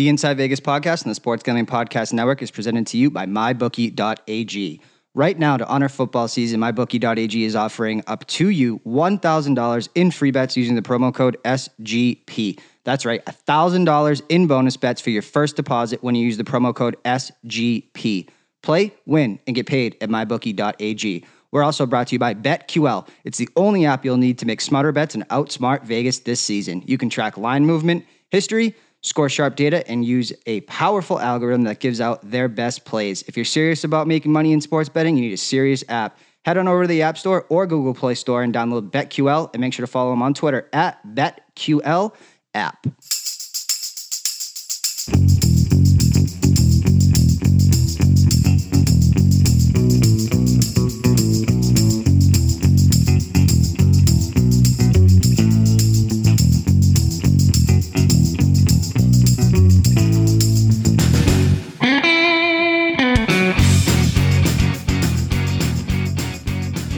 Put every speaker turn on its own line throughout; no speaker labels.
The Inside Vegas podcast and the Sports Gambling Podcast Network is presented to you by MyBookie.ag. Right now, to honor football season, MyBookie.ag is offering up to you $1,000 in free bets using the promo code SGP. That's right, $1,000 in bonus bets for your first deposit when you use the promo code SGP. Play, win, and get paid at MyBookie.ag. We're also brought to you by BetQL. It's the only app you'll need to make smarter bets and outsmart Vegas this season. You can track line movement, history, score sharp data, and use a powerful algorithm that gives out their best plays. If you're serious about making money in sports betting, you need a serious app. Head on over to the App Store or Google Play Store and download BetQL and make sure to follow them on Twitter at BetQL app.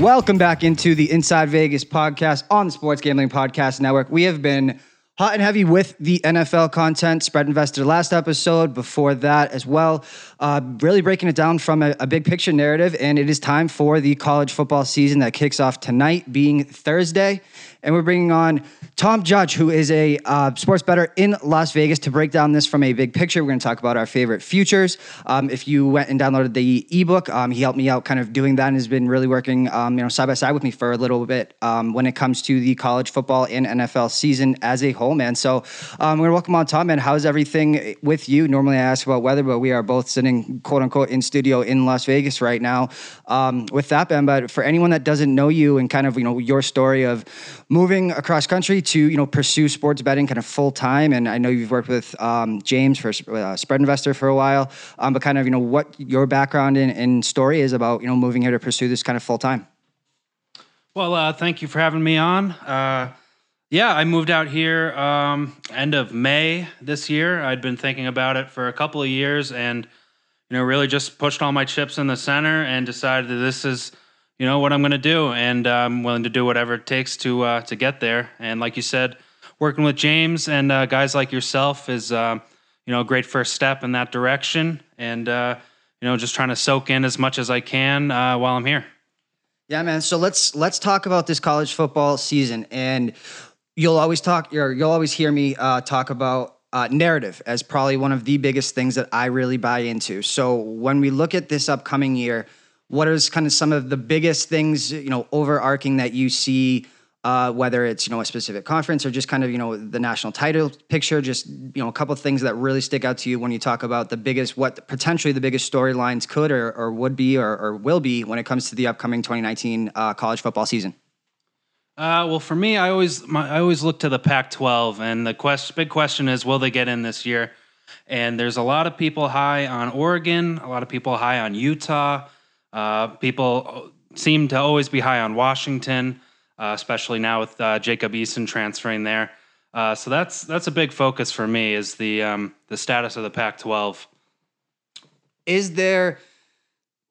Welcome back into the Inside Vegas podcast on the Sports Gambling Podcast Network. We have been hot and heavy with the NFL content. Spread Investor last episode, before that as well. Uh, really breaking it down from a, a big picture narrative. And it is time for the college football season that kicks off tonight, being Thursday. And we're bringing on Tom Judge, who is a uh, sports bettor in Las Vegas, to break down this from a big picture. We're going to talk about our favorite futures. Um, if you went and downloaded the ebook, um, he helped me out kind of doing that and has been really working, um, you know, side by side with me for a little bit um, when it comes to the college football and NFL season as a whole, man. So um, we're going to welcome on Tom, man. How's everything with you? Normally I ask about weather, but we are both sitting, quote unquote, in studio in Las Vegas right now. Um, with that, Ben, but for anyone that doesn't know you and kind of, you know, your story of moving across country to you know pursue sports betting kind of full time. And I know you've worked with um, James for uh, Spread Investor for a while, um, but kind of you know what your background and, story is about you know moving here to pursue this kind of full time.
Well, uh, thank you for having me on. Uh, yeah, I moved out here um, end of May this year. I'd been thinking about it for a couple of years, and you know, really just pushed all my chips in the center and decided that this is you know what I'm going to do, and I'm willing to do whatever it takes to uh, to get there. And like you said, working with James and uh, guys like yourself is uh, you know a great first step in that direction. And uh, you know, just trying to soak in as much as I can uh, while I'm here.
Yeah, man. So let's let's talk about this college football season, and you'll always talk, you'll always hear me uh, talk about uh, narrative as probably one of the biggest things that I really buy into. So when we look at this upcoming year, what is kind of some of the biggest things you know overarching that you see uh, whether it's you know a specific conference or just kind of you know the national title picture just you know a couple of things that really stick out to you when you talk about the biggest what potentially the biggest storylines could or, or would be or, or, will be when it comes to the upcoming 2019 uh, college football season
uh, well, for me, I always my, I always look to the Pac-12, and the quest, big question is, will they get in this year? And there's a lot of people high on Oregon, a lot of people high on Utah, uh, people seem to always be high on Washington, uh, especially now with uh, Jacob Eason transferring there. Uh, so that's that's a big focus for me is the um, the status of the Pac-12.
Is there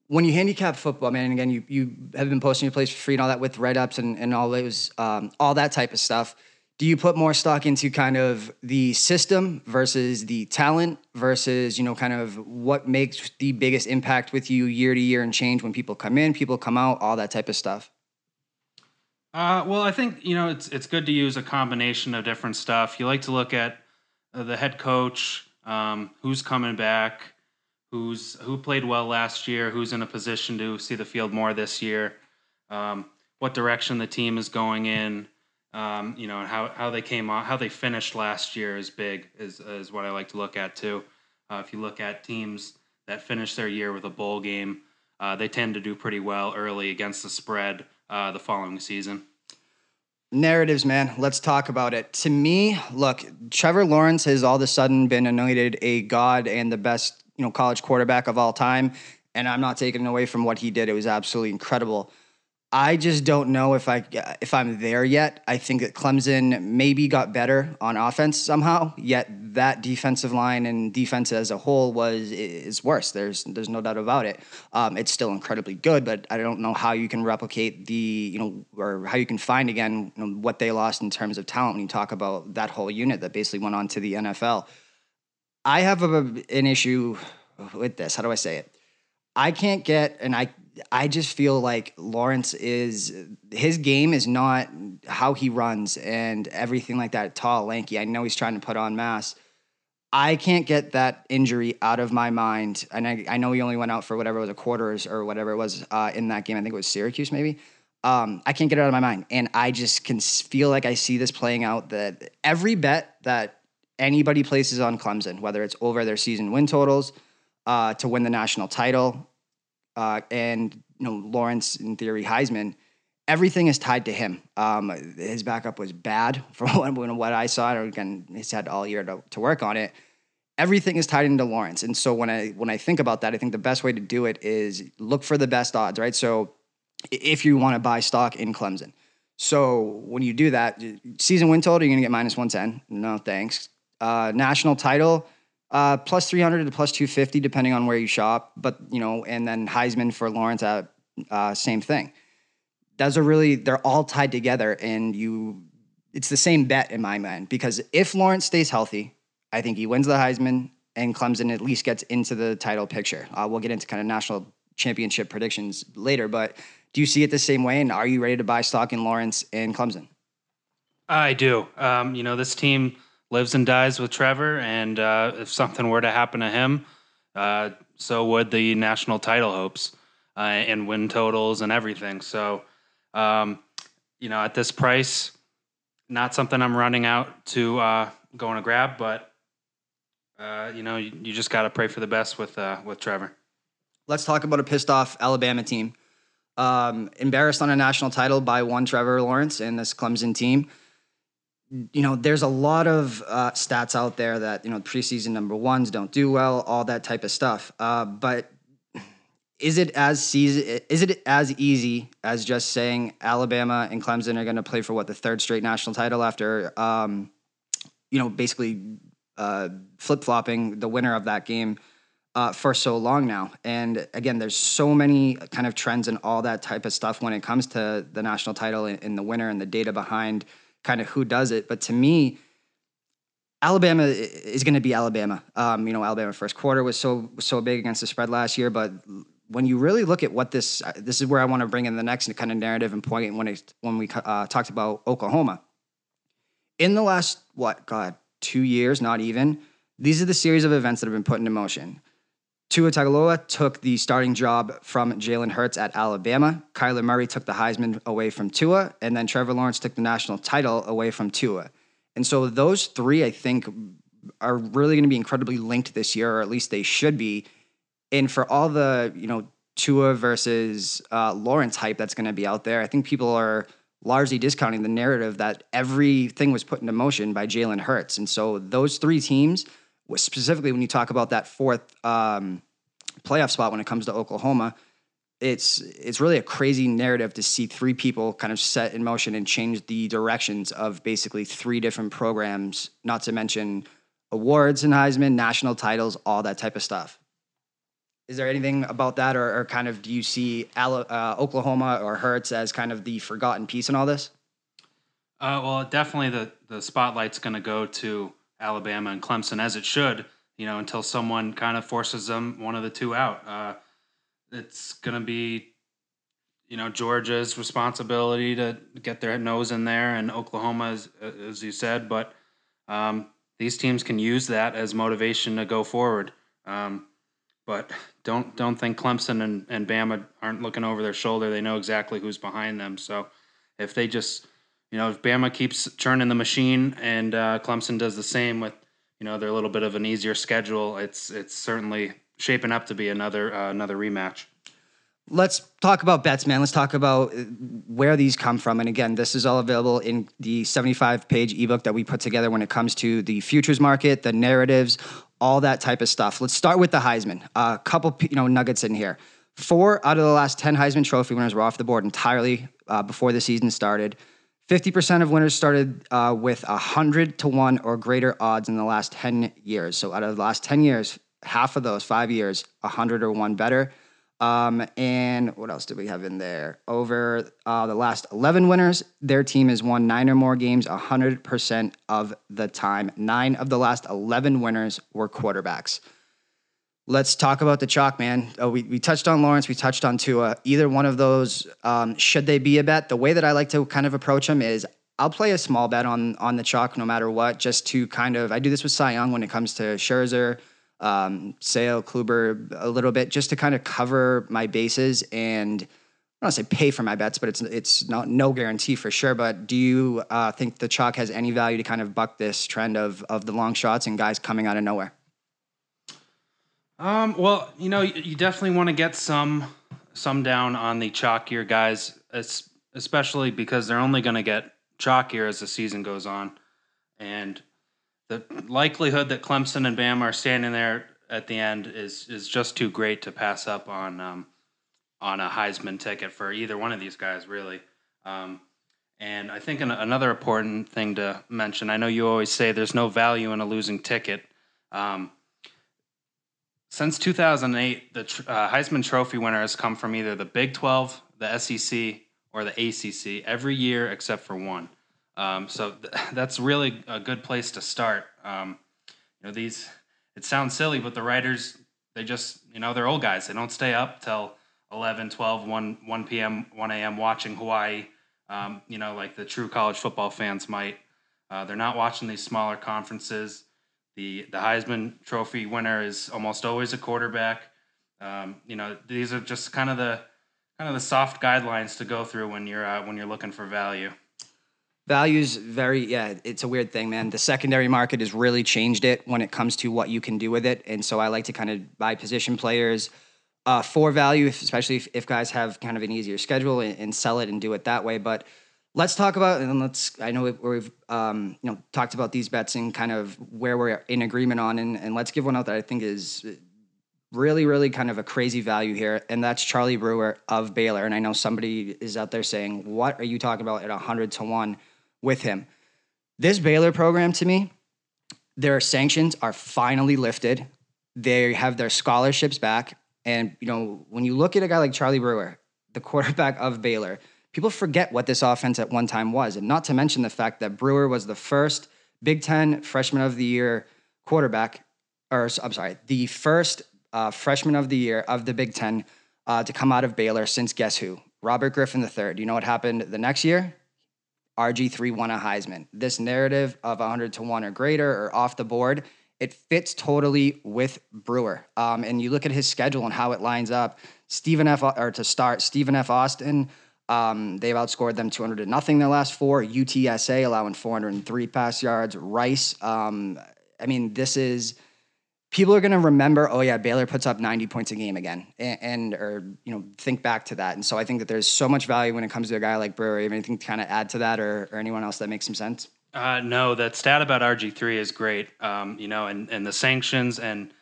when you handicap football, man? And again, you you have been posting your plays for free and all that with write ups and and all those um, all that type of stuff do you put more stock into kind of the system versus the talent versus you know kind of what makes the biggest impact with you year to year and change when people come in people come out all that type of stuff?
Uh, well i think you know it's it's good to use a combination of different stuff. You like to look at uh, the head coach um, who's coming back who's who played well last year who's in a position to see the field more this year um, what direction the team is going in um, you know, and how, how they came on, how they finished last year is big, is, is what I like to look at too. Uh, if you look at teams that finish their year with a bowl game, uh, they tend to do pretty well early against the spread uh, the following season.
Narratives, man. Let's talk about it. To me, look, Trevor Lawrence has all of a sudden been anointed a god and the best, you know, college quarterback of all time. And I'm not taking away from what he did. It was absolutely incredible. I just don't know if I if I'm there yet. I think that Clemson maybe got better on offense somehow. Yet that defensive line and defense as a whole was is worse. There's there's no doubt about it. Um, it's still incredibly good, but I don't know how you can replicate the you know or how you can find again you know, what they lost in terms of talent when you talk about that whole unit that basically went on to the NFL. I have a, an issue with this. How do I say it? I can't get, and I I just feel like Lawrence is his game is not how he runs and everything like that. Tall, lanky. I know he's trying to put on mass. I can't get that injury out of my mind. And I, I know he only went out for whatever it was a quarters or whatever it was uh, in that game. I think it was Syracuse, maybe. Um, I can't get it out of my mind. And I just can feel like I see this playing out that every bet that anybody places on Clemson, whether it's over their season win totals uh, to win the national title, uh, and you know Lawrence in theory Heisman, everything is tied to him. Um, his backup was bad from what I saw. Again, he's had all year to, to work on it. Everything is tied into Lawrence, and so when I when I think about that, I think the best way to do it is look for the best odds, right? So if you want to buy stock in Clemson. So when you do that, season win total, you're going to get minus 110. No thanks. Uh, national title, uh, plus 300 to plus 250, depending on where you shop. But, you know, and then Heisman for Lawrence, at uh, same thing. Those are really, they're all tied together. And you, it's the same bet in my mind because if Lawrence stays healthy, I think he wins the Heisman and Clemson at least gets into the title picture. Uh, we'll get into kind of national championship predictions later, but do you see it the same way? And are you ready to buy stock in Lawrence and Clemson?
I do. Um, you know, this team lives and dies with Trevor, and uh, if something were to happen to him, uh, so would the national title hopes uh, and win totals and everything. So, um, you know, at this price, not something I'm running out to uh, go and grab, but uh, you know, you, you just got to pray for the best with uh, with Trevor.
Let's talk about a pissed off Alabama team. Um, embarrassed on a national title by one Trevor Lawrence and this Clemson team you know, there's a lot of uh, stats out there that you know preseason number ones don't do well, all that type of stuff. Uh, but is it as easy? Is it as easy as just saying Alabama and Clemson are going to play for what the third straight national title after, um, you know, basically uh, flip flopping the winner of that game uh, for so long now? And again, there's so many kind of trends and all that type of stuff when it comes to the national title and, and the winner and the data behind kind of who does it. But to me, Alabama is going to be Alabama. Um, you know, Alabama first quarter was so so big against the spread last year, but when you really look at what this this is where I want to bring in the next kind of narrative and point when it, when we uh, talked about Oklahoma. In the last what God two years, not even these are the series of events that have been put into motion. Tua Tagovailoa took the starting job from Jalen Hurts at Alabama. Kyler Murray took the Heisman away from Tua, and then Trevor Lawrence took the national title away from Tua. And so those three, I think, are really going to be incredibly linked this year, or at least they should be. And for all the you know Tua versus uh, Lawrence hype that's going to be out there, I think people are largely discounting the narrative that everything was put into motion by Jalen Hurts. And so those three teams specifically when you talk about that fourth um, playoff spot when it comes to Oklahoma, it's it's really a crazy narrative to see three people kind of set in motion and change the directions of basically three different programs. Not to mention awards and Heisman, national titles, all that type of stuff. Is there anything about that, or, or kind of do you see uh, Oklahoma or Hurts as kind of the forgotten piece in all this?
Uh, well, definitely the the spotlight's going to go to Alabama and Clemson as it should, you know, until someone kind of forces them one of the two out. Uh, it's going to be, you know, Georgia's responsibility to get their nose in there, and Oklahoma, as, as you said. But um, these teams can use that as motivation to go forward. Um, but don't don't think Clemson and, and Bama aren't looking over their shoulder. They know exactly who's behind them. So if they just you know, if Bama keeps churning the machine and uh, Clemson does the same with, you know, their little bit of an easier schedule, it's it's certainly shaping up to be another uh, another rematch.
Let's talk about bets, man. Let's talk about uh, where these come from. And again, this is all available in the 75 page ebook that we put together when it comes to the futures market, the narratives, all that type of stuff. Let's start with the Heisman. A uh, couple, you know, nuggets in here. Four out of the last 10 Heisman Trophy winners were off the board entirely uh, before the season started. 50% of winners started uh, with 100 to 1 or greater odds in the last 10 years. So out of the last 10 years, half of those, five years, 100 or 1 better. Um, and what else did we have in there? Over uh, the last 11 winners, their team has won nine or more games 100% of the time. Nine of the last 11 winners were quarterbacks. Let's talk about the chalk, man. Oh, we, we touched on Lawrence, we touched on Tua. Either one of those, um, should they be a bet? The way that I like to kind of approach them is I'll play a small bet on on the chalk no matter what, just to kind of. I do this with Cy Young when it comes to Scherzer, um, Sale, Kluber, a little bit, just to kind of cover my bases and. I don't say pay for my bets, but it's it's not no guarantee for sure. But do you uh, think the chalk has any value to kind of buck this trend of of the long shots and guys coming out of nowhere?
Um, well, you know, you, definitely want to get some some down on the chalkier guys, especially because they're only going to get chalkier as the season goes on, and the likelihood that Clemson and Bama are standing there at the end is is just too great to pass up on um, on a Heisman ticket for either one of these guys, really. Um, and I think an, another important thing to mention, I know you always say there's no value in a losing ticket. Um, since 2008, the uh, Heisman Trophy winner has come from either the Big 12, the SEC, or the ACC every year except for one. Um, so th- that's really a good place to start. Um, you know, these it sounds silly, but the writers they just you know they're old guys. They don't stay up till 11, 12, 1, 1 p.m., 1 a.m. watching Hawaii. Um, you know, like the true college football fans might. Uh, they're not watching these smaller conferences. The the Heisman Trophy winner is almost always a quarterback. Um, you know, these are just kind of the kind of the soft guidelines to go through when you're uh, when you're looking for value.
Values very yeah, it's a weird thing, man. The secondary market has really changed it when it comes to what you can do with it, and so I like to kind of buy position players uh, for value, especially if, if, guys have kind of an easier schedule and, and, sell it and do it that way. But let's talk about and let's. I know we've um, you know talked about these bets and kind of where we're in agreement on, and, and let's give one out that I think is really, really kind of a crazy value here, and that's Charlie Brewer of Baylor. And I know somebody is out there saying, "What are you talking about at hundred to one with him?" This Baylor program, to me, their sanctions are finally lifted. They have their scholarships back, and you know when you look at a guy like Charlie Brewer, the quarterback of Baylor, people forget what this offense at one time was, and not to mention the fact that Brewer was the first Big Ten Freshman of the Year quarterback, or I'm sorry, the first uh, freshman of the year of the Big Ten uh, to come out of Baylor since guess who? Robert Griffin III. Do you know what happened the next year? RG3 won a Heisman. This narrative of 100 to 1 or greater or off the board, it fits totally with Brewer. Um, and you look at his schedule and how it lines up. Stephen F. or to start, Stephen F. Austin, um, they've outscored them 200 to nothing their last four. UTSA allowing 403 pass yards. Rice, um, I mean, this is people are going to remember, oh yeah, Baylor puts up 90 points a game again, and, and, or you know think back to that. And so I think that there's so much value when it comes to a guy like Brewer. You have anything to kind of add to that, or, or anyone else that makes some sense?
Uh, no, that stat about RG three is great. Um, you know, and and the sanctions and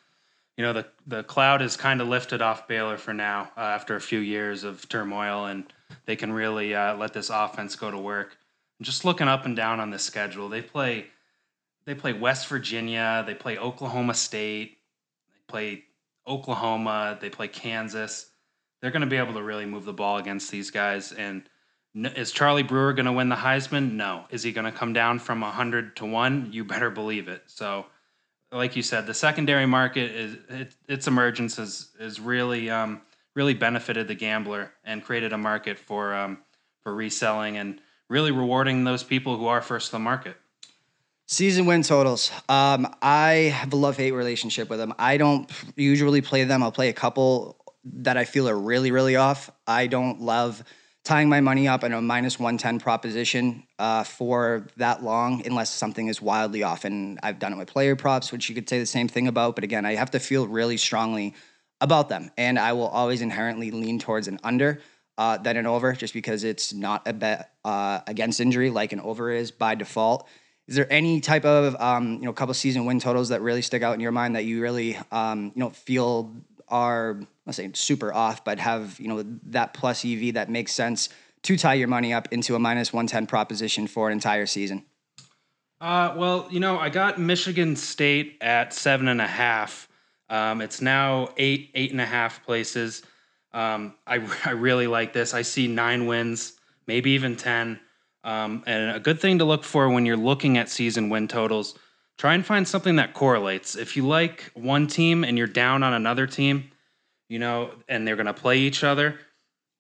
you know the the cloud is kind of lifted off Baylor for now uh, after a few years of turmoil, and they can really uh, let this offense go to work. And just looking up and down on the schedule, they play they play West Virginia, they play Oklahoma State, they play Oklahoma, they play Kansas. They're going to be able to really move the ball against these guys. And is Charlie Brewer going to win the Heisman? No. Is he going to come down from 100 to 1? You better believe it. So, like you said, the secondary market is it, its emergence is is really um, really benefited the gambler and created a market for um, for reselling and really rewarding those people who are first to the market.
Season win totals. Um, I have a love hate relationship with them. I don't usually play them. I'll play a couple that I feel are really, really off. I don't love tying my money up in a minus 110 proposition uh, for that long unless something is wildly off. And I've done it with player props, which you could say the same thing about. But again, I have to feel really strongly about them. And I will always inherently lean towards an under. Uh, than an over, just because it's not a bet uh, against injury like an over is by default. Is there any type of um, you know couple season win totals that really stick out in your mind that you really um, you know feel are let's say super off, but have you know that plus EV that makes sense to tie your money up into a minus one ten proposition for an entire season?
Uh, well, you know, I got Michigan State at seven and a half. Um, it's now eight, eight and a half places. Um, I I really like this. I see nine wins, maybe even ten. Um, and a good thing to look for when you're looking at season win totals, try and find something that correlates. If you like one team and you're down on another team, you know, and they're going to play each other,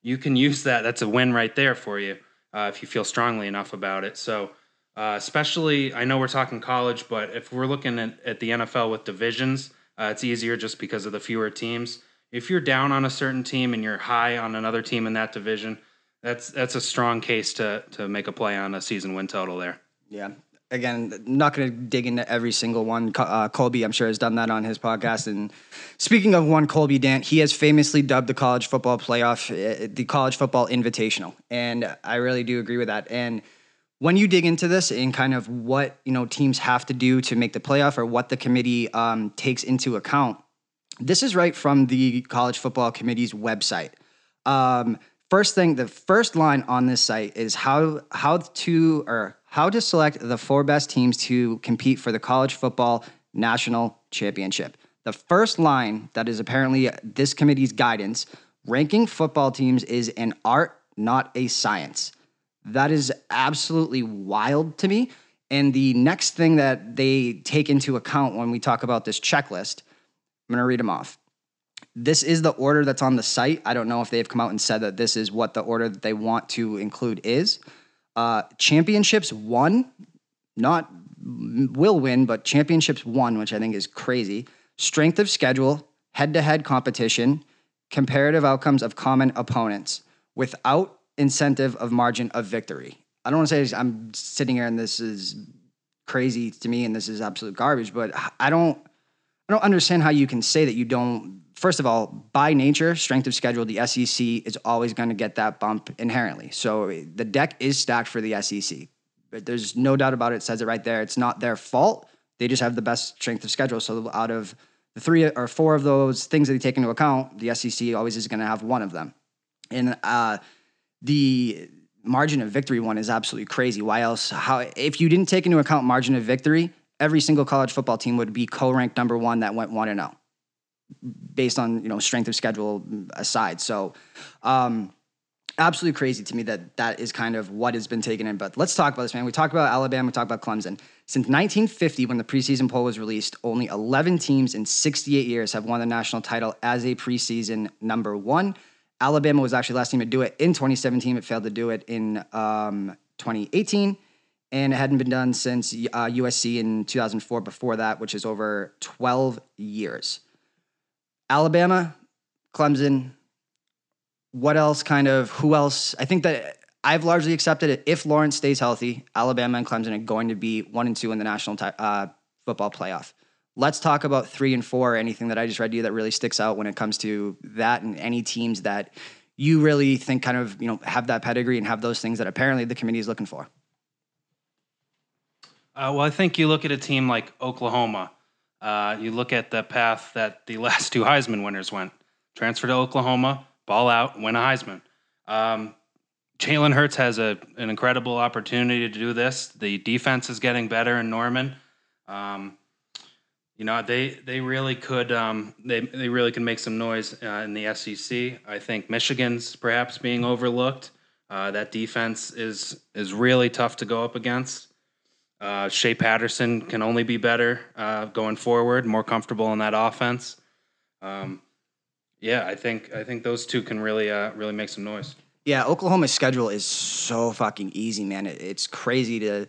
you can use that. That's a win right there for you uh, if you feel strongly enough about it. So, uh, especially, I know we're talking college, but if we're looking at, at the NFL with divisions, uh, it's easier just because of the fewer teams. If you're down on a certain team and you're high on another team in that division, that's that's a strong case to to make a play on a season win total there.
Yeah. Again, not going to dig into every single one. Uh, Colby, I'm sure, has done that on his podcast. And speaking of one, Colby Dant, he has famously dubbed the college football playoff uh, the college football invitational, and I really do agree with that. And when you dig into this and kind of what you know teams have to do to make the playoff or what the committee um, takes into account, this is right from the college football committee's website. Um, First thing, the first line on this site is how how to or how to select the four best teams to compete for the college football national championship. The first line that is apparently this committee's guidance, ranking football teams is an art, not a science. That is absolutely wild to me. And the next thing that they take into account when we talk about this checklist, I'm going to read them off. This is the order that's on the site. I don't know if they've come out and said that this is what the order that they want to include is. Uh, championships won, not will win, but championships won, which I think is crazy. Strength of schedule, head to head competition, comparative outcomes of common opponents without incentive of margin of victory. I don't want to say I'm sitting here and this is crazy to me and this is absolute garbage, but I don't I don't understand how you can say that you don't first of all, by nature, strength of schedule, the SEC is always going to get that bump inherently. So the deck is stacked for the SEC. But there's no doubt about it. it. Says it right there. It's not their fault. They just have the best strength of schedule. So out of the three or four of those things that they take into account, the SEC always is going to have one of them. And uh, the margin of victory one is absolutely crazy. Why else? How if you didn't take into account margin of victory, every single college football team would be co-ranked number one that went one and zero. Oh based on you know strength of schedule aside. So, um, absolutely crazy to me that that is kind of what has been taken in. But let's talk about this, man. We talk about Alabama, we talk about Clemson. Since 1950, when the preseason poll was released, only 11 teams in 68 years have won the national title as a preseason number one. Alabama was actually the last team to do it in 2017. It failed to do it in um, 2018 and it hadn't been done since uh, USC in 2004 before that, which is over 12 years. Alabama, Clemson. What else? Kind of who else? I think that I've largely accepted it. If Lawrence stays healthy, Alabama and Clemson are going to be one and two in the national t- uh, football playoff. Let's talk about three and four. Anything that I just read to you that really sticks out when it comes to that, and any teams that you really think kind of you know have that pedigree and have those things that apparently the committee is looking for.
Uh, well, I think you look at a team like Oklahoma. Uh, you look at the path that the last two Heisman winners went: transfer to Oklahoma, ball out, win a Heisman. Um, Jalen Hurts has a, an incredible opportunity to do this. The defense is getting better in Norman. Um, you know they they really could um, they they really can make some noise uh, in the SEC. I think Michigan's perhaps being overlooked. Uh, that defense is is really tough to go up against. Uh, Shea Patterson can only be better uh, going forward, more comfortable in that offense. Um, yeah, I think I think those two can really uh, really make some noise.
Yeah, Oklahoma's schedule is so fucking easy, man. It, it's crazy to.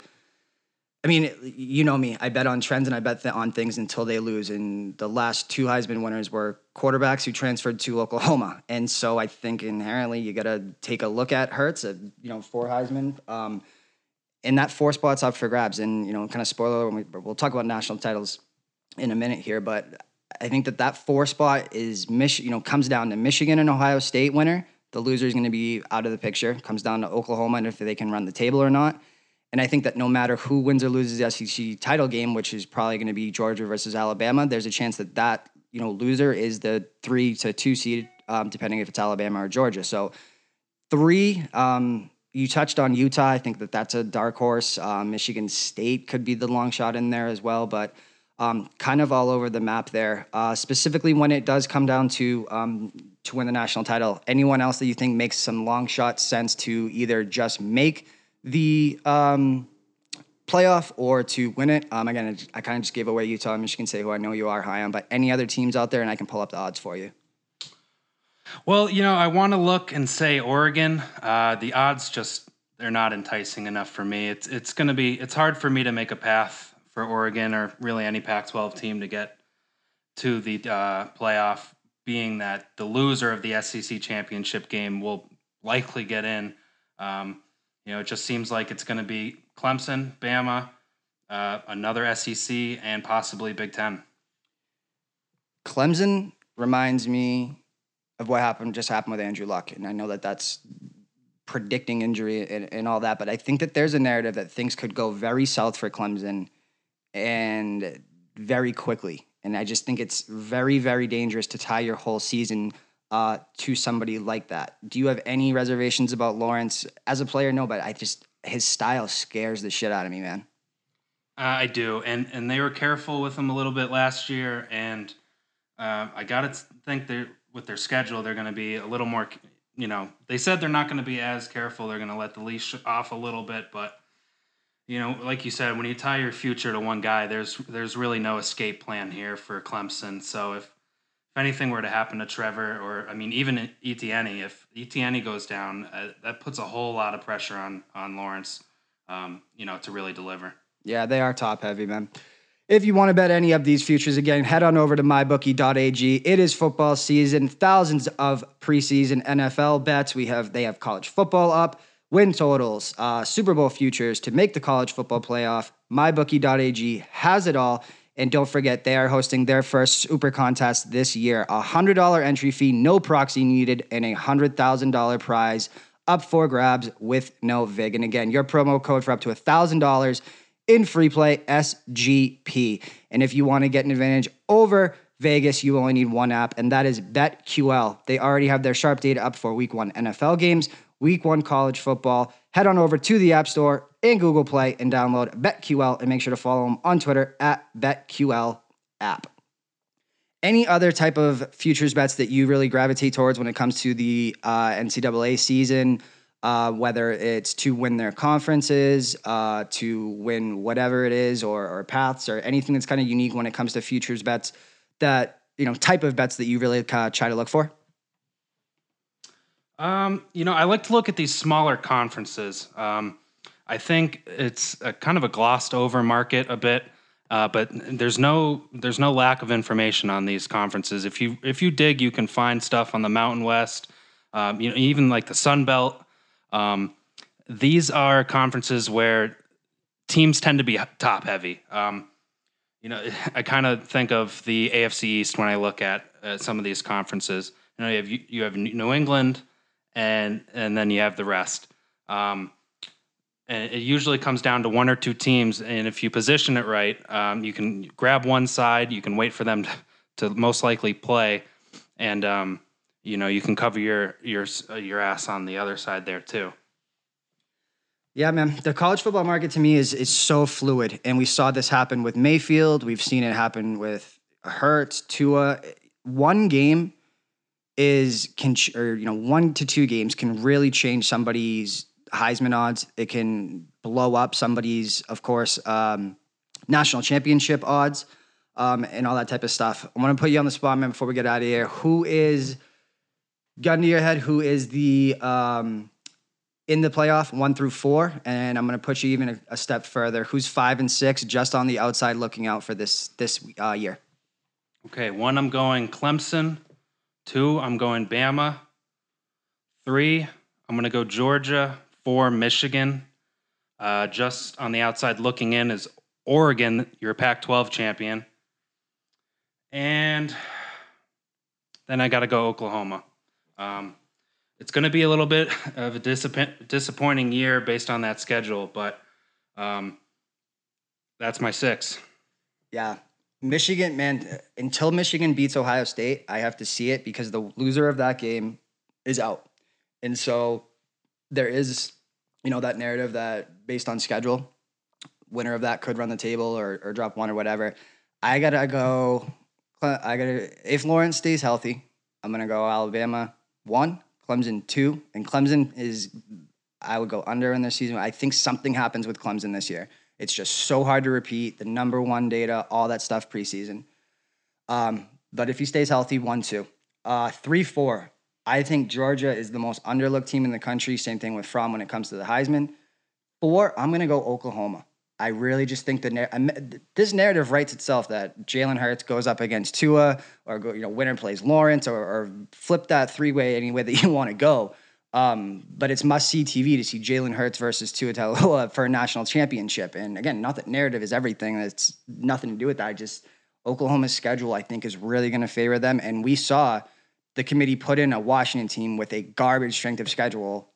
I mean, you know me. I bet on trends and I bet on things until they lose. And the last two Heisman winners were quarterbacks who transferred to Oklahoma. And so I think inherently you got to take a look at Hurts, you know, for Heisman. Um, and that four spots up for grabs. And you know, kind of spoiler, when we, we'll talk about national titles in a minute here, but I think that that four spot is Mich- you know comes down to Michigan and Ohio State winner. The loser is going to be out of the picture. Comes down to Oklahoma and if they can run the table or not. And I think that no matter who wins or loses the SEC title game, which is probably going to be Georgia versus Alabama, there's a chance that that you know loser is the three to two seed, um, depending if it's Alabama or Georgia. So three. Um, you touched on Utah. I think that that's a dark horse. Uh, Michigan State could be the long shot in there as well, but um, kind of all over the map there. Uh, specifically, when it does come down to um, to win the national title. Anyone else that you think makes some long shot sense to either just make the um, playoff or to win it? Um, again, I kind of just gave away Utah and Michigan State, who I know you are high on, but any other teams out there, and I can pull up the odds for you.
Well, you know, I want to look and say Oregon. Uh, the odds just they're not enticing enough for me. It's it's going to be it's hard for me to make a path for Oregon or really any Pac-12 team to get to the uh, playoff. Being that the loser of the SEC championship game will likely get in. Um, you know, it just seems like it's going to be Clemson, Bama, uh, another SEC, and possibly Big Ten.
Clemson reminds me of what happened just happened with Andrew Luck, and I know that that's predicting injury and, and all that, but I think that there's a narrative that things could go very south for Clemson and very quickly. And I just think it's very, very dangerous to tie your whole season uh, to somebody like that. Do you have any reservations about Lawrence as a player? No, but I just his style scares the shit out of me, man.
Uh, I do, and and they were careful with him a little bit last year, and uh, I got to think they with their schedule they're going to be a little more. You know, they said they're not going to be as careful. They're going to let the leash off a little bit, but you know, like you said, when you tie your future to one guy, there's there's really no escape plan here for Clemson. So if if anything were to happen to Trevor, or I mean, even Etienne, if Etienne goes down, uh, that puts a whole lot of pressure on on Lawrence, um, you know, to really deliver.
Yeah, they are top heavy, man. If you want to bet any of these futures again, head on over to mybookie.ag. It is football season, thousands of preseason NFL bets. We have they have college football up win totals, uh, Super Bowl futures to make the college football playoff. MyBookie.ag has it all. And don't forget, they are hosting their first super contest this year. A $100 entry fee, no proxy needed, and a $100,000 prize up for grabs with no VIG. And again, your promo code for up to $1,000 in free play, SGP. And if you want to get an advantage over Vegas, you only need one app, and that is BetQL. They already have their sharp data up for week one NFL games week one college football, head on over to the App Store and Google Play and download BetQL and make sure to follow them on Twitter at BetQL app. Any other type of futures bets that you really gravitate towards when it comes to the uh, NCAA season, uh, whether it's to win their conferences, uh, to win whatever it is, or, or paths, or anything that's kind of unique when it comes to futures bets that, you know, type of bets that you really try to look for?
Um, you know, I like to look at these smaller conferences. Um, I think it's a kind of a glossed over market a bit, uh, but there's no there's no lack of information on these conferences. If you if you dig, you can find stuff on the Mountain West. Um, you know, even like the Sun Belt. Um, these are conferences where teams tend to be top heavy. Um, you know, I kind of think of the AFC East when I look at uh, some of these conferences. You know, you have you have New England, and and then you have the rest. Um, and it usually comes down to one or two teams, and if you position it right, um, you can grab one side. You can wait for them to, to most likely play, and um, you know you can cover your your your ass on the other side there too.
Yeah, man. The college football market to me is is so fluid, and we saw this happen with Mayfield. We've seen it happen with Hurts, Tua. One game is can or you know one to two games can really change somebody's Heisman odds. It can blow up somebody's, of course, um, national championship odds, um, and all that type of stuff. I want to put you on the spot, man. Before we get out of here, who is gun to your head? Who is the um, in the playoff one through four? And I'm going to put you even a, a, step further. Who's five and six, just on the outside looking out for this this uh, year?
Okay, one I'm going Clemson. Two, I'm going Bama. Three, I'm going to go Georgia. Four, Michigan. Uh, just on the outside looking in is Oregon, your Pac 12 champion. And then I got to go Oklahoma. Um, it's going to be a little bit of a disapp- disappointing year based on that schedule, but um, that's my six.
Yeah, Michigan, man, until Michigan beats Ohio State, I have to see it because the loser of that game is out. And so there is, you know, that narrative that based on schedule, winner of that could run the table or, or drop one or whatever. I gotta go. I gotta if Lawrence stays healthy, I'm gonna go Alabama one, Clemson two, and Clemson is I would go under in this season. I think something happens with Clemson this year. It's just so hard to repeat the number one data, all that stuff preseason. Um, but if he stays healthy, one two, uh, three four. I think Georgia is the most underlooked team in the country. Same thing with Fromm when it comes to the Heisman. Four, I'm gonna go Oklahoma. I really just think the this narrative writes itself that Jalen Hurts goes up against Tua, or you know, winner plays Lawrence, or, or flip that three way any way that you want to go. Um, but it's must see TV to see Jalen Hurts versus Tua Tagovailoa for a national championship. And again, not that narrative is everything. It's nothing to do with that. I just Oklahoma's schedule, I think, is really going to favor them. And we saw the committee put in a Washington team with a garbage strength of schedule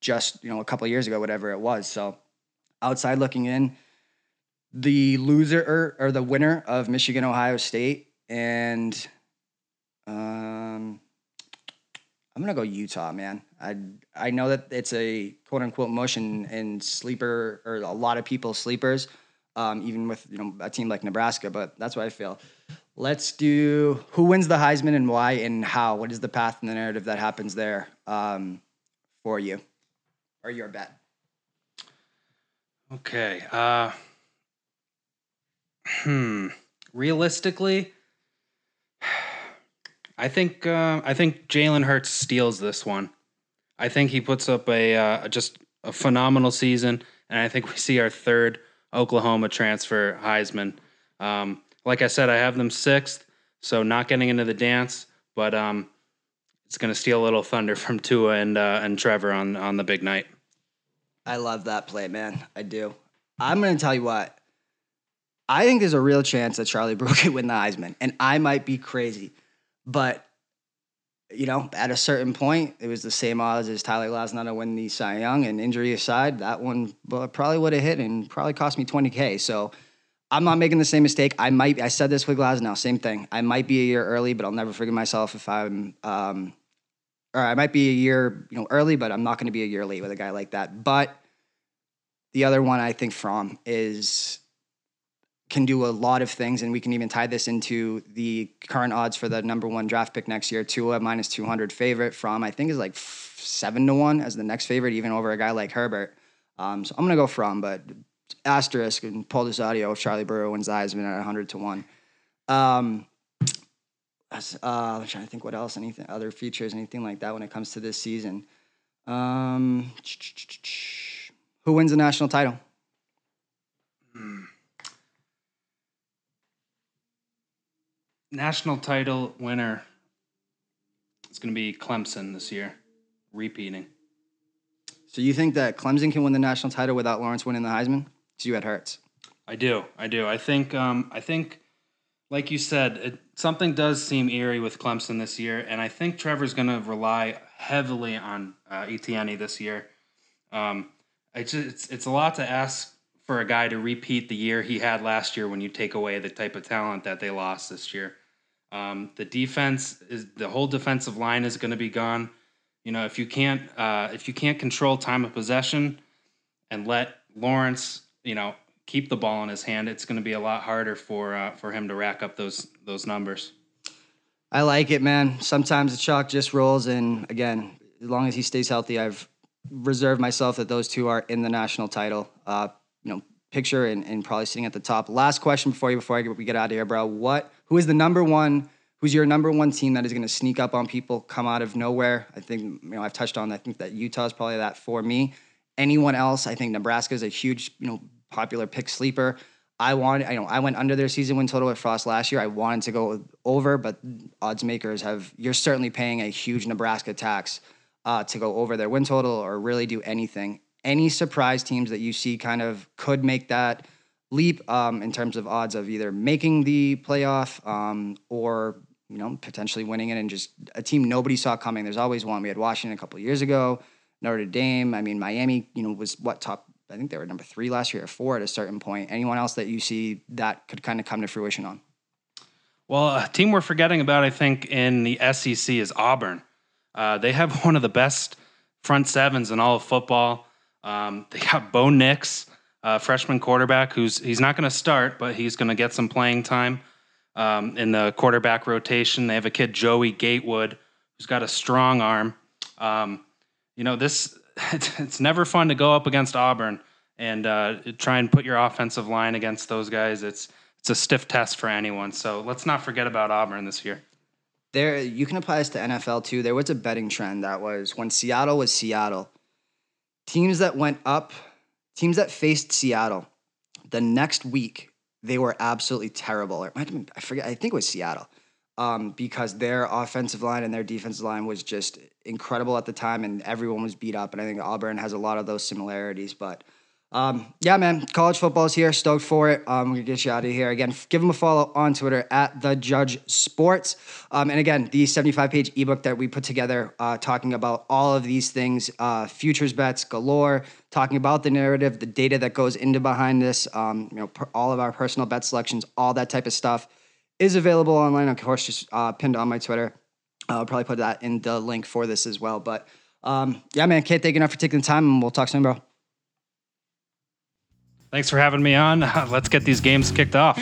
just you know a couple years ago, whatever it was. So outside looking in, the loser or, or the winner of Michigan Ohio State and um, I'm gonna go Utah, man. I I know that it's a quote unquote motion and sleeper or a lot of people sleepers, um, even with you know a team like Nebraska, but that's what I feel. Let's do who wins the Heisman and why and how. What is the path and the narrative that happens there um, for you, or your bet?
Okay. Uh, hmm. Realistically, I think uh, I think Jalen Hurts steals this one. I think he puts up a uh, just a phenomenal season, and I think we see our third Oklahoma transfer Heisman. Um, like I said, I have them sixth, so not getting into the dance, but um, it's going to steal a little thunder from Tua and uh, and Trevor on on the big night.
I love that play, man. I do. I'm going to tell you what. I think there's a real chance that Charlie Brewer could win the Heisman, and I might be crazy, but you know, at a certain point, it was the same odds as Tyler Glasnow to win the Cy Young. And injury aside, that one probably would have hit and probably cost me 20k. So I'm not making the same mistake. I might. I said this with Glasnow, same thing. I might be a year early, but I'll never forgive myself if I'm. Um, or I might be a year, you know, early, but I'm not going to be a year late with a guy like that. But the other one I think Fromm is can do a lot of things, and we can even tie this into the current odds for the number one draft pick next year. Tua minus two hundred favorite Fromm I think is like seven to one as the next favorite, even over a guy like Herbert. Um, so I'm gonna go Fromm, but asterisk and pull this audio if Charlie Brewer wins the Heisman at hundred to one. Um, uh, I'm trying to think what else, anything, other features, anything like that when it comes to this season. Um, who wins the national title?
National title winner. It's going to be Clemson this year, repeating.
So you think that Clemson can win the national title without Lawrence winning the Heisman? So you had Hurts.
I do. I do. I think. Um, I think, like you said, it, something does seem eerie with Clemson this year, and I think Trevor's going to rely heavily on uh, Etienne this year. Um, it's, it's it's a lot to ask for a guy to repeat the year he had last year when you take away the type of talent that they lost this year. Um, the defense is the whole defensive line is going to be gone. You know, if you can't uh, if you can't control time of possession and let Lawrence, you know, keep the ball in his hand, it's going to be a lot harder for uh, for him to rack up those those numbers.
I like it, man. Sometimes the chalk just rolls, and again, as long as he stays healthy, I've reserved myself that those two are in the national title. Uh, you know, picture and, and probably sitting at the top. Last question before you before I get, we get out of here, bro. What who is the number one? Who's your number one team that is going to sneak up on people, come out of nowhere? I think you know I've touched on. I think that Utah is probably that for me. Anyone else? I think Nebraska is a huge you know popular pick sleeper. I wanted, I know, I went under their season win total with Frost last year. I wanted to go over, but odds makers have. You're certainly paying a huge Nebraska tax uh, to go over their win total or really do anything. Any surprise teams that you see kind of could make that leap um, in terms of odds of either making the playoff um, or you know potentially winning it and just a team nobody saw coming. There's always one. We had Washington a couple years ago, Notre Dame. I mean Miami. You know was what top. I think they were number three last year or four at a certain point. Anyone else that you see that could kind of come to fruition on?
Well, a team we're forgetting about, I think, in the SEC is Auburn. Uh, they have one of the best front sevens in all of football. Um, they got Bo Nix, uh, freshman quarterback, who's he's not going to start, but he's going to get some playing time. um, in the quarterback rotation. They have a kid, Joey Gatewood, who's got a strong arm. Um, you know, this it's never fun to go up against Auburn and uh, try and put your offensive line against those guys. It's it's a stiff test for anyone. So let's not forget about Auburn this year.
There, you can apply this to NFL too. There was a betting trend that was when Seattle was Seattle. Teams that went up, teams that faced Seattle, the next week they were absolutely terrible. Been, I forget. I think it was Seattle um, because their offensive line and their defensive line was just incredible at the time, and everyone was beat up. And I think Auburn has a lot of those similarities. But um, yeah, man, college football is here. Stoked for it. Um, we're gonna get you out of here again. Give them a follow on Twitter at the Judge Sports. Um, and again, the 75 page ebook that we put together, uh, talking about all of these things, uh, futures bets galore, talking about the narrative, the data that goes into behind this, um, you know, per, all of our personal bet selections, all that type of stuff is available online. Of course, just uh, pinned on my Twitter. I'll probably put that in the link for this as well. But um, yeah, man, can't thank you enough for taking the time, and we'll talk soon, bro.
Thanks for having me on. Let's get these games kicked off.